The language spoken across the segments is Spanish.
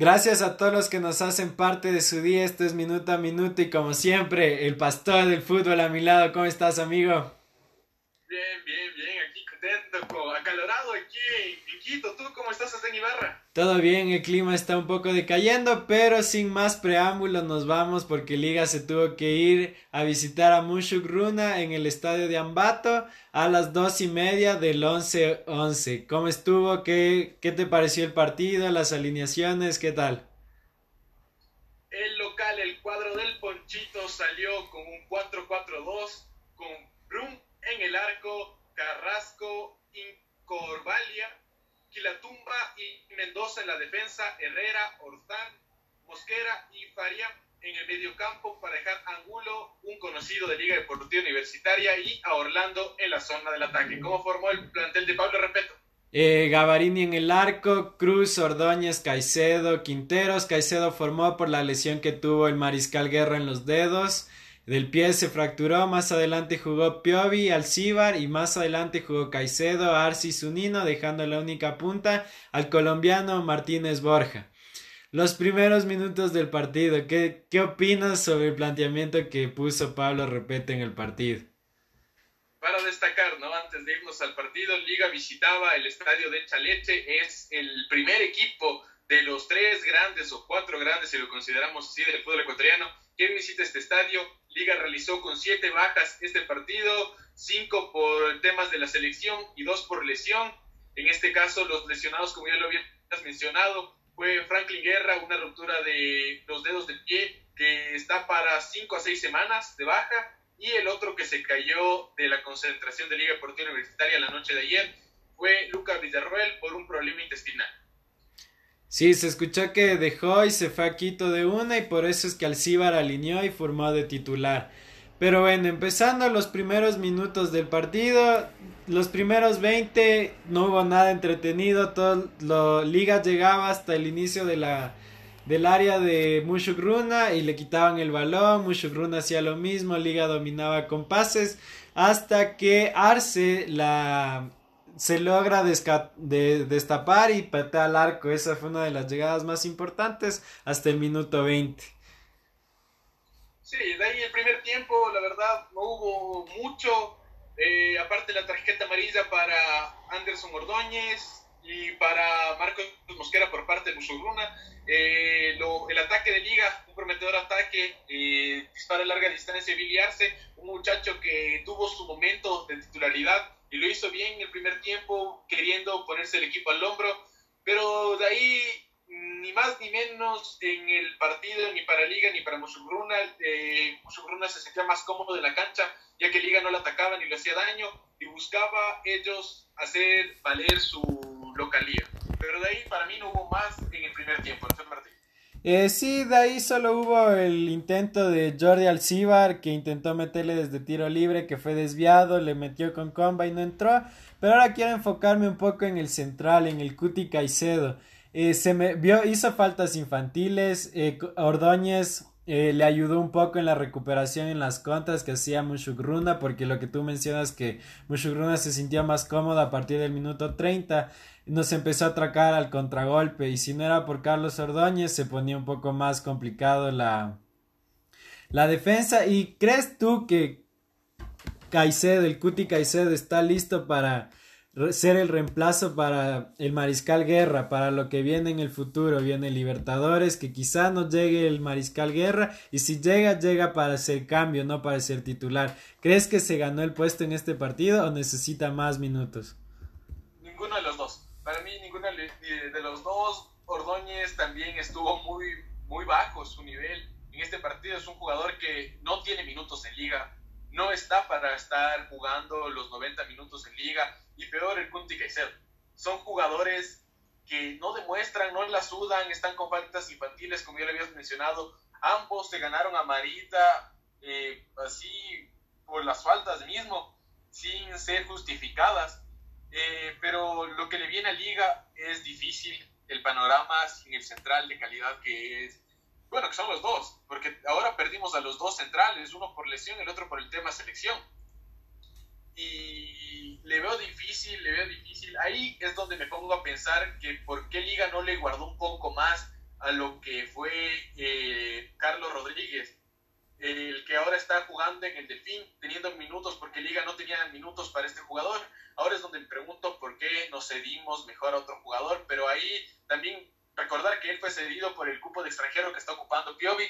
Gracias a todos los que nos hacen parte de su día. Esto es minuto a minuto y como siempre, el pastor del fútbol a mi lado. ¿Cómo estás, amigo? Bien, bien, bien. Aquí contento, acalorado aquí Quito. ¿Tú cómo estás en Ibarra? Todo bien, el clima está un poco decayendo, pero sin más preámbulos nos vamos porque Liga se tuvo que ir a visitar a Mushuk Runa en el estadio de Ambato a las dos y media del 11-11. ¿Cómo estuvo? ¿Qué, ¿Qué te pareció el partido? ¿Las alineaciones? ¿Qué tal? El local, el cuadro del Ponchito salió con un 4-4-2 con Brum en el arco, Carrasco, Incorvalia, Quilatumba y Mendoza en la defensa, Herrera, Ortán, Mosquera y Faria en el medio campo para dejar Angulo, un conocido de Liga Deportiva Universitaria, y a Orlando en la zona del ataque. ¿Cómo formó el plantel de Pablo Repeto? Eh, Gavarini en el arco, Cruz, Ordóñez, Caicedo, Quinteros. Caicedo formó por la lesión que tuvo el Mariscal Guerra en los dedos. Del pie se fracturó, más adelante jugó Piovi, Alcíbar y más adelante jugó Caicedo, Arci Zunino, dejando la única punta al colombiano Martínez Borja. Los primeros minutos del partido, ¿qué, qué opinas sobre el planteamiento que puso Pablo Repete en el partido? Para destacar, ¿no? Antes de irnos al partido, Liga visitaba el estadio de Chaleche, es el primer equipo de los tres grandes o cuatro grandes, si lo consideramos así, del fútbol ecuatoriano, que visita este estadio. Liga realizó con siete bajas este partido, cinco por temas de la selección y dos por lesión. En este caso, los lesionados, como ya lo habías mencionado, fue Franklin Guerra, una ruptura de los dedos del pie que está para cinco a seis semanas de baja, y el otro que se cayó de la concentración de Liga Deportiva Universitaria la noche de ayer fue Lucas Villarroel por un problema intestinal. Sí, se escuchó que dejó y se fue a Quito de una y por eso es que Alcíbar alineó y formó de titular. Pero bueno, empezando los primeros minutos del partido, los primeros 20 no hubo nada entretenido, todo lo Liga llegaba hasta el inicio de la del área de Mushukruna y le quitaban el balón, Mushukruna hacía lo mismo, Liga dominaba con pases hasta que Arce la se logra de destapar y patea al arco. Esa fue una de las llegadas más importantes hasta el minuto 20. Sí, de ahí el primer tiempo, la verdad, no hubo mucho. Eh, aparte la tarjeta amarilla para Anderson Ordóñez y para Marcos Mosquera por parte de Musurruna. Eh, el ataque de liga, un prometedor ataque, eh, dispara a larga distancia, Arce, un muchacho que tuvo su momento de titularidad y lo hizo bien en el primer tiempo, queriendo ponerse el equipo al hombro, pero de ahí ni más ni menos en el partido, ni para Liga ni para Musugruna. Eh, Musugruna se sentía más cómodo de la cancha, ya que Liga no le atacaba ni le hacía daño y buscaba ellos hacer valer su localía. Pero de ahí para mí no hubo más en el primer tiempo, ¿no, Martín? Eh, sí, de ahí solo hubo el intento de Jordi Alcibar que intentó meterle desde tiro libre, que fue desviado, le metió con comba y no entró. Pero ahora quiero enfocarme un poco en el central, en el Cuti Caicedo. Eh, se me vio, hizo faltas infantiles. Eh, Ordóñez eh, le ayudó un poco en la recuperación en las contras que hacía Mushugruna, porque lo que tú mencionas que Mushugruna se sintió más cómodo a partir del minuto 30, nos empezó a atracar al contragolpe y si no era por Carlos Ordóñez se ponía un poco más complicado la, la defensa. ¿Y crees tú que Caicedo, el Cuti Caicedo está listo para ser el reemplazo para el Mariscal Guerra, para lo que viene en el futuro, viene Libertadores, que quizá no llegue el Mariscal Guerra, y si llega, llega para hacer cambio, no para ser titular. ¿Crees que se ganó el puesto en este partido o necesita más minutos? Ninguno de los dos. Para mí, ninguno de los dos. Ordóñez también estuvo muy, muy bajo su nivel. En este partido es un jugador que no tiene minutos en liga, no está para estar jugando los 90 minutos en liga y peor el Kunti Caicedo. Son jugadores que no demuestran, no la sudan, están con faltas infantiles, como ya le habías mencionado. Ambos se ganaron a Marita eh, así por las faltas mismo, sin ser justificadas. Eh, pero lo que le viene a Liga es difícil, el panorama sin el central de calidad que es bueno, que son los dos, porque ahora a los dos centrales, uno por lesión, el otro por el tema selección. Y le veo difícil, le veo difícil. Ahí es donde me pongo a pensar que por qué Liga no le guardó un poco más a lo que fue eh, Carlos Rodríguez, el que ahora está jugando en el Delfín, teniendo minutos porque Liga no tenía minutos para este jugador. Ahora es donde me pregunto por qué nos cedimos mejor a otro jugador, pero ahí también recordar que él fue cedido por el cupo de extranjero que está ocupando Piovi,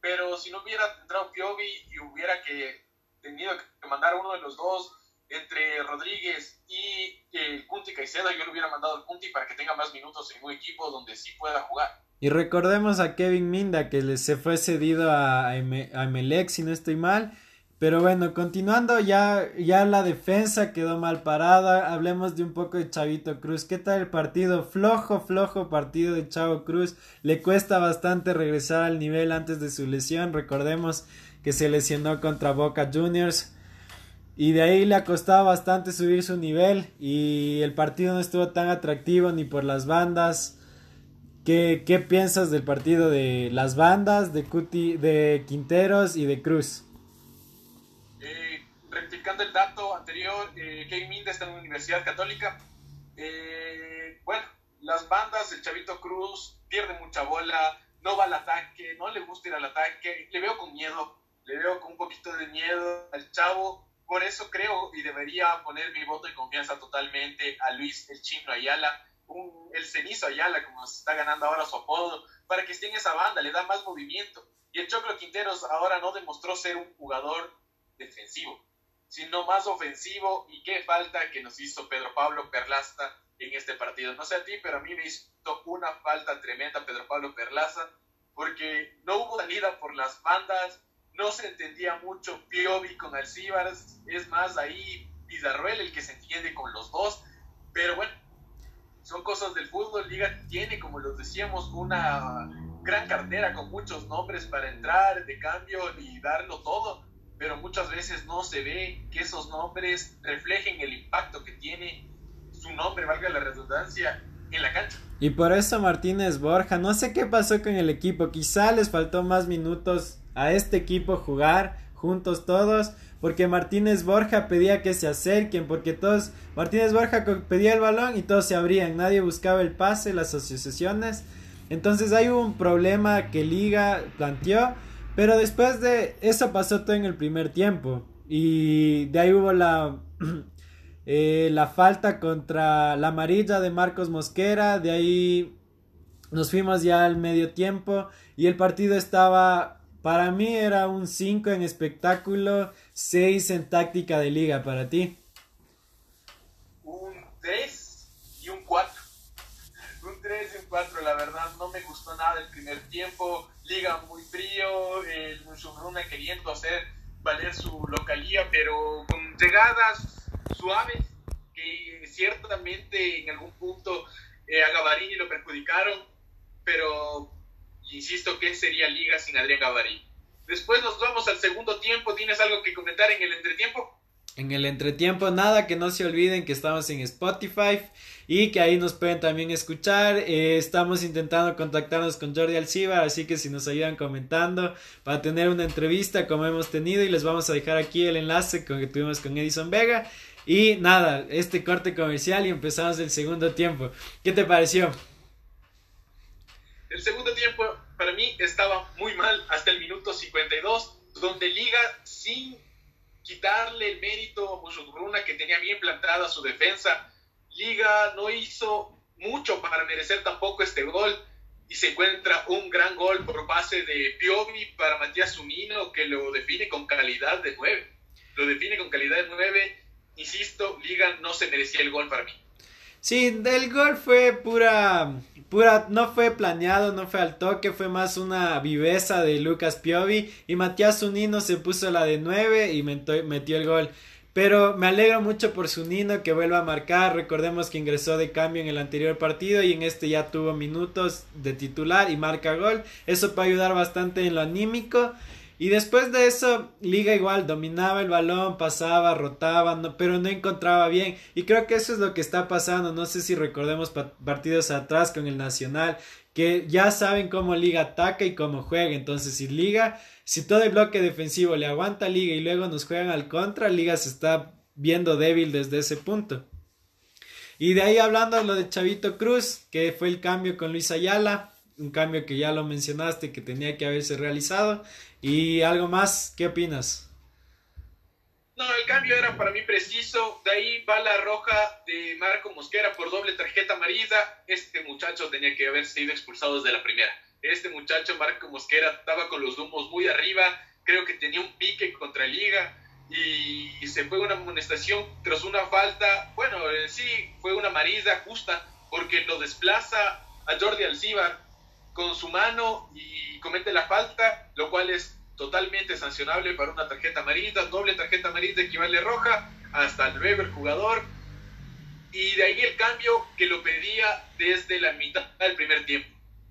pero si no hubiera entrado Piovi y hubiera que tenido que mandar uno de los dos entre Rodríguez y el eh, Kunti Caicedo, yo le hubiera mandado al Kunti para que tenga más minutos en un equipo donde sí pueda jugar. Y recordemos a Kevin Minda que se fue cedido a, a si no estoy mal. Pero bueno, continuando ya, ya la defensa quedó mal parada. Hablemos de un poco de Chavito Cruz. ¿Qué tal el partido? Flojo, flojo partido de Chavo Cruz. Le cuesta bastante regresar al nivel antes de su lesión. Recordemos que se lesionó contra Boca Juniors. Y de ahí le ha costado bastante subir su nivel. Y el partido no estuvo tan atractivo ni por las bandas. ¿Qué, piensas del partido de las bandas, de, Cuti, de Quinteros y de Cruz? Rectificando el dato anterior, eh, Kevin Minda está en la Universidad Católica. Eh, bueno, las bandas, el Chavito Cruz pierde mucha bola, no va al ataque, no le gusta ir al ataque, le veo con miedo, le veo con un poquito de miedo al chavo. Por eso creo y debería poner mi voto de confianza totalmente a Luis el Chino Ayala el cenizo Ayala, como se está ganando ahora su apodo, para que esté en esa banda, le da más movimiento. Y el Choclo Quinteros ahora no demostró ser un jugador defensivo, sino más ofensivo. Y qué falta que nos hizo Pedro Pablo Perlasta en este partido. No sé a ti, pero a mí me hizo una falta tremenda Pedro Pablo Perlasta, porque no hubo salida por las bandas, no se entendía mucho Piovi con Alcíbaras, es más ahí Pizarruel el que se entiende con los dos, pero bueno, son cosas del fútbol. Liga tiene, como los decíamos, una gran cartera con muchos nombres para entrar de cambio y darlo todo, pero muchas veces no se ve que esos nombres reflejen el impacto que tiene su nombre, valga la redundancia, en la cancha. Y por eso Martínez Borja, no sé qué pasó con el equipo, quizá les faltó más minutos a este equipo jugar juntos todos, porque Martínez Borja pedía que se acerquen, porque todos, Martínez Borja pedía el balón y todos se abrían, nadie buscaba el pase, las asociaciones. Entonces hay un problema que Liga planteó, pero después de eso pasó todo en el primer tiempo. Y de ahí hubo la, eh, la falta contra la amarilla de Marcos Mosquera, de ahí nos fuimos ya al medio tiempo y el partido estaba para mí era un 5 en espectáculo, 6 en táctica de liga. ¿Para ti? Un 3 y un 4. Un 3 y un 4, la verdad no me gustó nada el primer tiempo. Liga muy frío, el Mushuruna queriendo hacer valer su localía, pero con llegadas suaves que ciertamente en algún punto eh, a Gavarini lo perjudicaron, pero Insisto, ¿qué sería Liga sin Adrián Gabarí? Después nos vamos al segundo tiempo. ¿Tienes algo que comentar en el entretiempo? En el entretiempo, nada, que no se olviden que estamos en Spotify y que ahí nos pueden también escuchar. Eh, estamos intentando contactarnos con Jordi Alciba, así que si nos ayudan comentando para tener una entrevista como hemos tenido y les vamos a dejar aquí el enlace con que tuvimos con Edison Vega. Y nada, este corte comercial y empezamos el segundo tiempo. ¿Qué te pareció? El segundo tiempo para mí estaba muy mal hasta el minuto 52, donde Liga sin quitarle el mérito a Mushuruna que tenía bien plantada su defensa, Liga no hizo mucho para merecer tampoco este gol y se encuentra un gran gol por base de Piovi para Matías Zunino que lo define con calidad de 9. Lo define con calidad de 9. Insisto, Liga no se merecía el gol para mí. Sí, el gol fue pura, pura, no fue planeado, no fue al toque, fue más una viveza de Lucas Piovi y Matías Zunino se puso la de 9 y metió, el gol. Pero me alegro mucho por Zunino que vuelva a marcar. Recordemos que ingresó de cambio en el anterior partido y en este ya tuvo minutos de titular y marca gol. Eso puede ayudar bastante en lo anímico. Y después de eso, Liga igual dominaba el balón, pasaba, rotaba, pero no encontraba bien. Y creo que eso es lo que está pasando. No sé si recordemos partidos atrás con el Nacional, que ya saben cómo Liga ataca y cómo juega. Entonces, si Liga, si todo el bloque defensivo le aguanta a Liga y luego nos juegan al contra, Liga se está viendo débil desde ese punto. Y de ahí hablando de lo de Chavito Cruz, que fue el cambio con Luis Ayala. un cambio que ya lo mencionaste que tenía que haberse realizado. Y algo más, ¿qué opinas? No, el cambio era para mí preciso. De ahí va la roja de Marco Mosquera por doble tarjeta amarilla. Este muchacho tenía que haber sido expulsado desde la primera. Este muchacho, Marco Mosquera, estaba con los humos muy arriba. Creo que tenía un pique contra Liga. Y, se fue una amonestación tras una falta. Bueno, sí, fue una amarilla justa porque lo desplaza a Jordi Alcibar con su mano y comete la falta, lo cual es totalmente sancionable para una tarjeta amarilla, doble tarjeta amarilla equivale roja, hasta luego el jugador. Y de ahí el cambio que lo pedía desde la mitad del primer tiempo.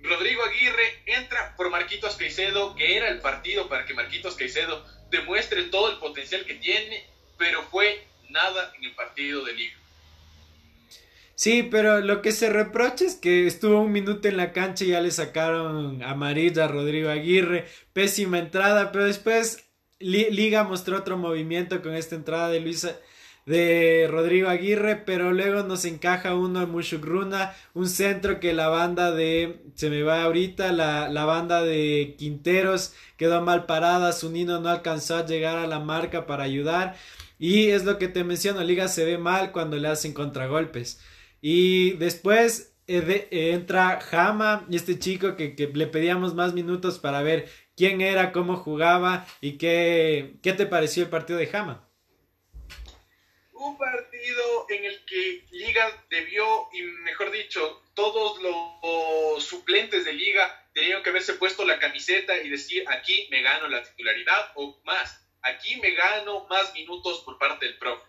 Rodrigo Aguirre entra por Marquitos Caicedo, que era el partido para que Marquitos Caicedo demuestre todo el potencial que tiene, pero fue nada en el partido de liga. Sí, pero lo que se reprocha es que estuvo un minuto en la cancha y ya le sacaron amarilla a Rodrigo Aguirre. Pésima entrada, pero después Liga mostró otro movimiento con esta entrada de Luisa de Rodrigo Aguirre, pero luego nos encaja uno en Mushugruna, un centro que la banda de, se me va ahorita, la, la banda de Quinteros quedó mal parada, Sunino no alcanzó a llegar a la marca para ayudar, y es lo que te menciono, Liga se ve mal cuando le hacen contragolpes. Y después eh, eh, entra Jama y este chico que, le pedíamos más minutos para ver quién era, cómo jugaba y qué, qué te pareció el partido de Jama. Un partido en el que Liga debió, y mejor dicho, todos los suplentes de Liga tenían que haberse puesto la camiseta y decir, aquí me gano la titularidad o más, aquí me gano más minutos por parte del profe.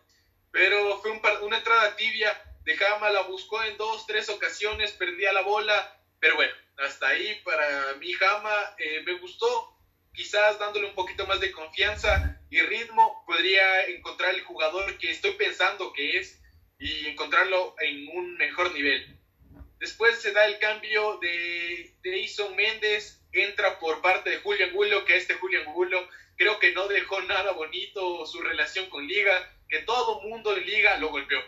Pero fue una entrada tibia de la buscó en dos, tres ocasiones, perdía la bola, pero bueno, hasta ahí para mí Jama eh, me gustó, quizás dándole un poquito más de confianza y ritmo, podría encontrar el jugador que estoy pensando que es y encontrarlo en un mejor nivel. Después se da el cambio de, de Ison Méndez, entra por parte de Julián Gulo, que este Julián Gulo creo que no dejó nada bonito su relación con Liga, que todo mundo en Liga lo golpeó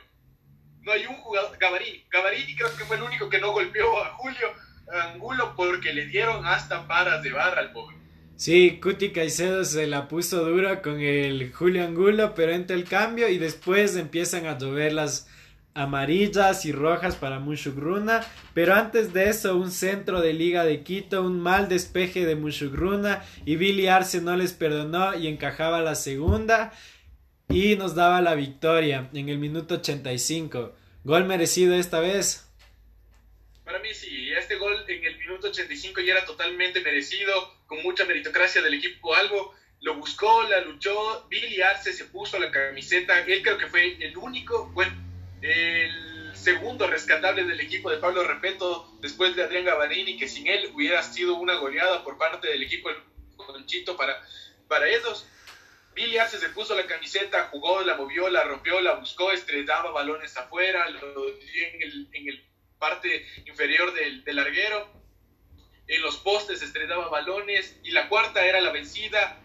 no hay un jugador, Gavarini, Gavarini creo que fue el único que no golpeó a Julio Angulo porque le dieron hasta paras de barra al pobre. Sí, Cuti Caicedo se la puso dura con el Julio Angulo, pero entra el cambio y después empiezan a llover las amarillas y rojas para Mushugruna, pero antes de eso un centro de Liga de Quito, un mal despeje de Mushugruna y Billy Arce no les perdonó y encajaba la segunda y nos daba la victoria en el minuto 85. Gol merecido esta vez. Para mí sí, este gol en el minuto 85 ya era totalmente merecido, con mucha meritocracia del equipo Algo. Lo buscó, la luchó, Billy Arce se puso la camiseta, él creo que fue el único, bueno, el segundo rescatable del equipo de Pablo Repeto después de Adrián Gavarini, que sin él hubiera sido una goleada por parte del equipo Conchito para, para ellos. Billy Arce se puso la camiseta, jugó, la movió, la rompió, la buscó, estrellaba balones afuera, lo dio en el, parte inferior del, del larguero. En los postes estrellaba balones. Y la cuarta era la vencida.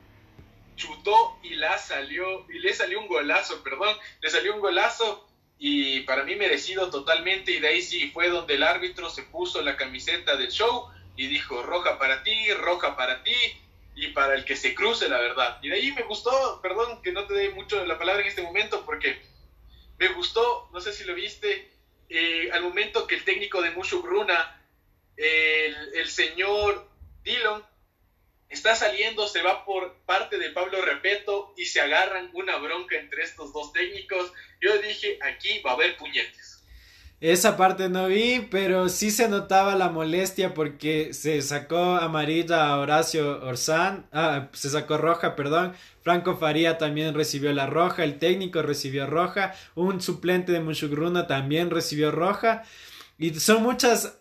Chutó y la salió. Y le salió un golazo, perdón. Le salió un golazo. Y para mí merecido totalmente. Y de ahí sí fue donde el árbitro se puso la camiseta del show. Y dijo, roja para ti, roja para ti y para el que se cruce, la verdad. Y de ahí me gustó, perdón que no te dé mucho la palabra en este momento, porque me gustó, no sé si lo viste, eh, al momento que el técnico de Mushu Bruna, el, el, señor Dillon, está saliendo, se va por parte de Pablo Repeto y se agarran una bronca entre estos dos técnicos. Yo dije, aquí va a haber puñetes. Esa parte no vi, pero sí se notaba la molestia porque se sacó amarilla a Horacio Orzán, ah, se sacó roja, perdón. Franco Faría también recibió la roja, el técnico recibió roja, un suplente de Mushugruna también recibió roja. Y son muchas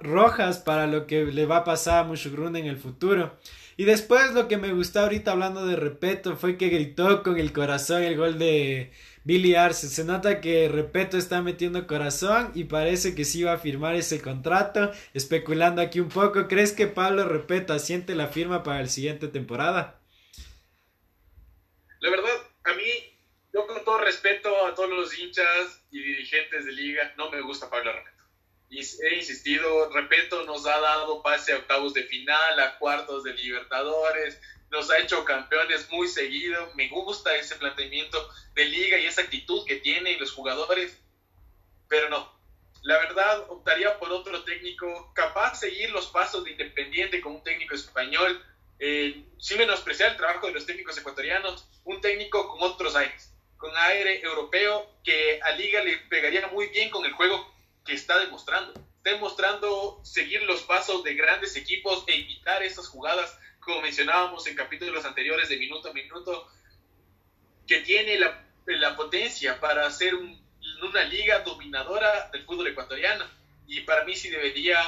rojas para lo que le va a pasar a Mushugruna en el futuro. Y después lo que me gustó ahorita hablando de Repeto fue que gritó con el corazón el gol de, Billy Arce. Se nota que Repeto está metiendo corazón y parece que sí va a firmar ese contrato. Especulando aquí un poco, ¿crees que Pablo Repeto asiente la firma para la siguiente temporada? La verdad, a mí, yo con todo respeto a todos los hinchas y dirigentes de liga, no me gusta Pablo Repeto. He insistido, repito, nos ha dado pase a octavos de final, a cuartos de Libertadores, nos ha hecho campeones muy seguido. Me gusta ese planteamiento de liga y esa actitud que tienen los jugadores, pero no. La verdad, optaría por otro técnico capaz de seguir los pasos de Independiente con un técnico español, eh, sin menospreciar el trabajo de los técnicos ecuatorianos, un técnico con otros aires, con aire europeo que a Liga le pegaría muy bien con el juego que está demostrando. Está demostrando seguir los pasos de grandes equipos e evitar esas jugadas como mencionábamos en capítulos anteriores de minuto a minuto, que tiene la, la potencia para ser una liga dominadora del fútbol ecuatoriano. Y para mí sí debería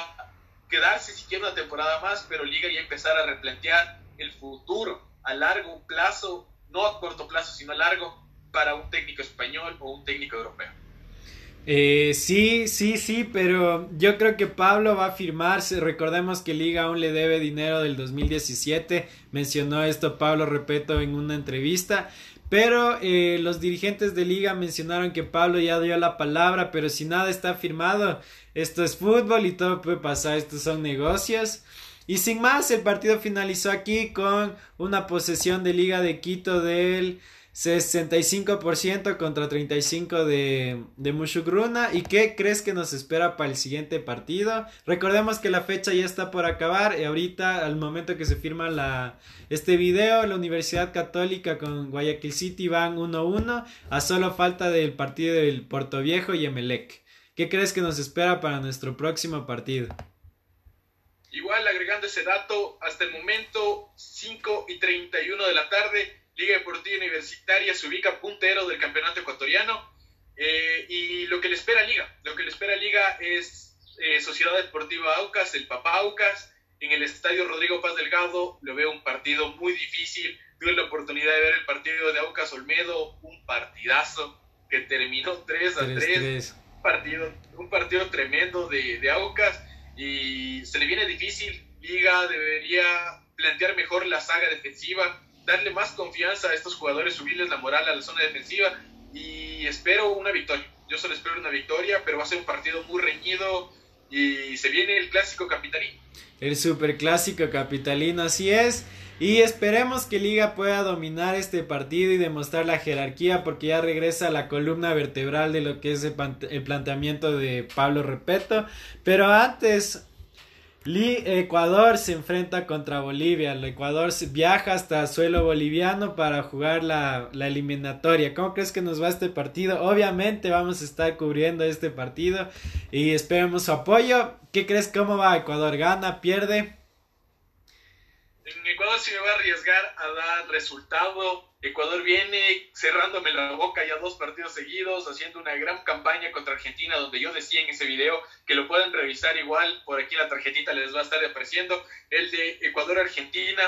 quedarse siquiera una temporada más, pero liga ya empezar a replantear el futuro a largo plazo, no a corto plazo, sino a largo, para un técnico español o un técnico europeo. Eh, sí, sí, sí, pero yo creo que Pablo va a firmarse. Recordemos que Liga aún le debe dinero del 2017. Mencionó esto Pablo Repeto en una entrevista. Pero eh, los dirigentes de Liga mencionaron que Pablo ya dio la palabra, pero si nada está firmado, esto es fútbol y todo puede pasar, estos son negocios. Y sin más, el partido finalizó aquí con una posesión de Liga de Quito del 65% contra 35% de, de Mushugruna. ¿Y qué crees que nos espera para el siguiente partido? Recordemos que la fecha ya está por acabar. Y ahorita, al momento que se firma la, este video, la Universidad Católica con Guayaquil City van 1-1. A solo falta del partido del Puerto Viejo y Emelec. ¿Qué crees que nos espera para nuestro próximo partido? Igual agregando ese dato, hasta el momento 5 y 31 de la tarde Liga Deportiva Universitaria se ubica puntero del campeonato ecuatoriano. Eh, y lo que le espera a Liga, lo que le espera a Liga es eh, Sociedad Deportiva Aucas, el Papá Aucas, en el Estadio Rodrigo Paz Delgado. Lo veo un partido muy difícil. Tuve la oportunidad de ver el partido de Aucas Olmedo, un partidazo que terminó 3 a 3. Un, partido, un partido tremendo de, de Aucas y se le viene difícil. Liga debería plantear mejor la saga defensiva darle más confianza a estos jugadores, subirles la moral a la zona defensiva y espero una victoria. Yo solo espero una victoria, pero va a ser un partido muy reñido y se viene el clásico capitalino. El super clásico capitalino, así es. Y esperemos que Liga pueda dominar este partido y demostrar la jerarquía porque ya regresa la columna vertebral de lo que es el, el planteamiento de Pablo Repeto. Pero antes, Ecuador se enfrenta contra Bolivia. El Ecuador viaja hasta suelo boliviano para jugar la, la, eliminatoria. ¿Cómo crees que nos va este partido? Obviamente vamos a estar cubriendo este partido y esperemos su apoyo. ¿Qué crees? ¿Cómo va Ecuador? ¿Gana? ¿Pierde? En Ecuador sí me va a arriesgar a dar resultado Ecuador viene cerrándome la boca ya dos partidos seguidos, haciendo una gran campaña contra Argentina, donde yo decía en ese video que lo pueden revisar igual, por aquí la tarjetita les va a estar apareciendo, el de Ecuador-Argentina,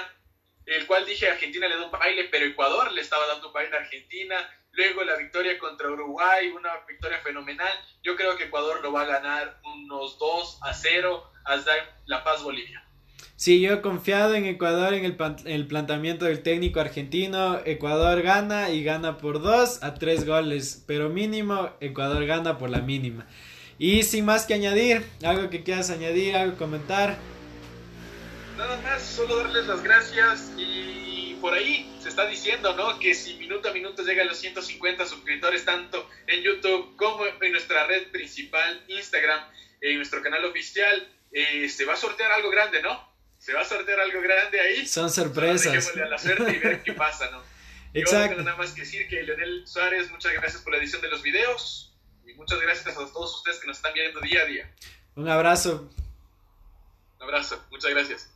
el cual dije Argentina le da un baile, pero Ecuador le estaba dando un baile a Argentina, luego la victoria contra Uruguay, una victoria fenomenal, yo creo que Ecuador lo va a ganar unos 2 a 0 hasta La Paz Bolivia. Sí, yo confiado en Ecuador en el, planteamiento del técnico argentino. Ecuador gana y gana por dos a tres goles, pero mínimo Ecuador gana por la mínima. Y sin más que añadir, algo que quieras añadir, algo comentar. Nada más, solo darles las gracias y por ahí se está diciendo, ¿no? Que si minuto a minuto llega a los 150 suscriptores tanto en YouTube como en nuestra red principal, Instagram, en nuestro canal oficial, eh, se va a sortear algo grande, ¿no? Se va a sortear algo grande ahí. Son sorpresas. a la suerte y ver qué pasa, ¿no? Exacto. Yo nada más que decir que Leonel Suárez, muchas gracias por la edición de los videos y muchas gracias a todos ustedes que nos están viendo día a día. Un abrazo. Un abrazo, muchas gracias.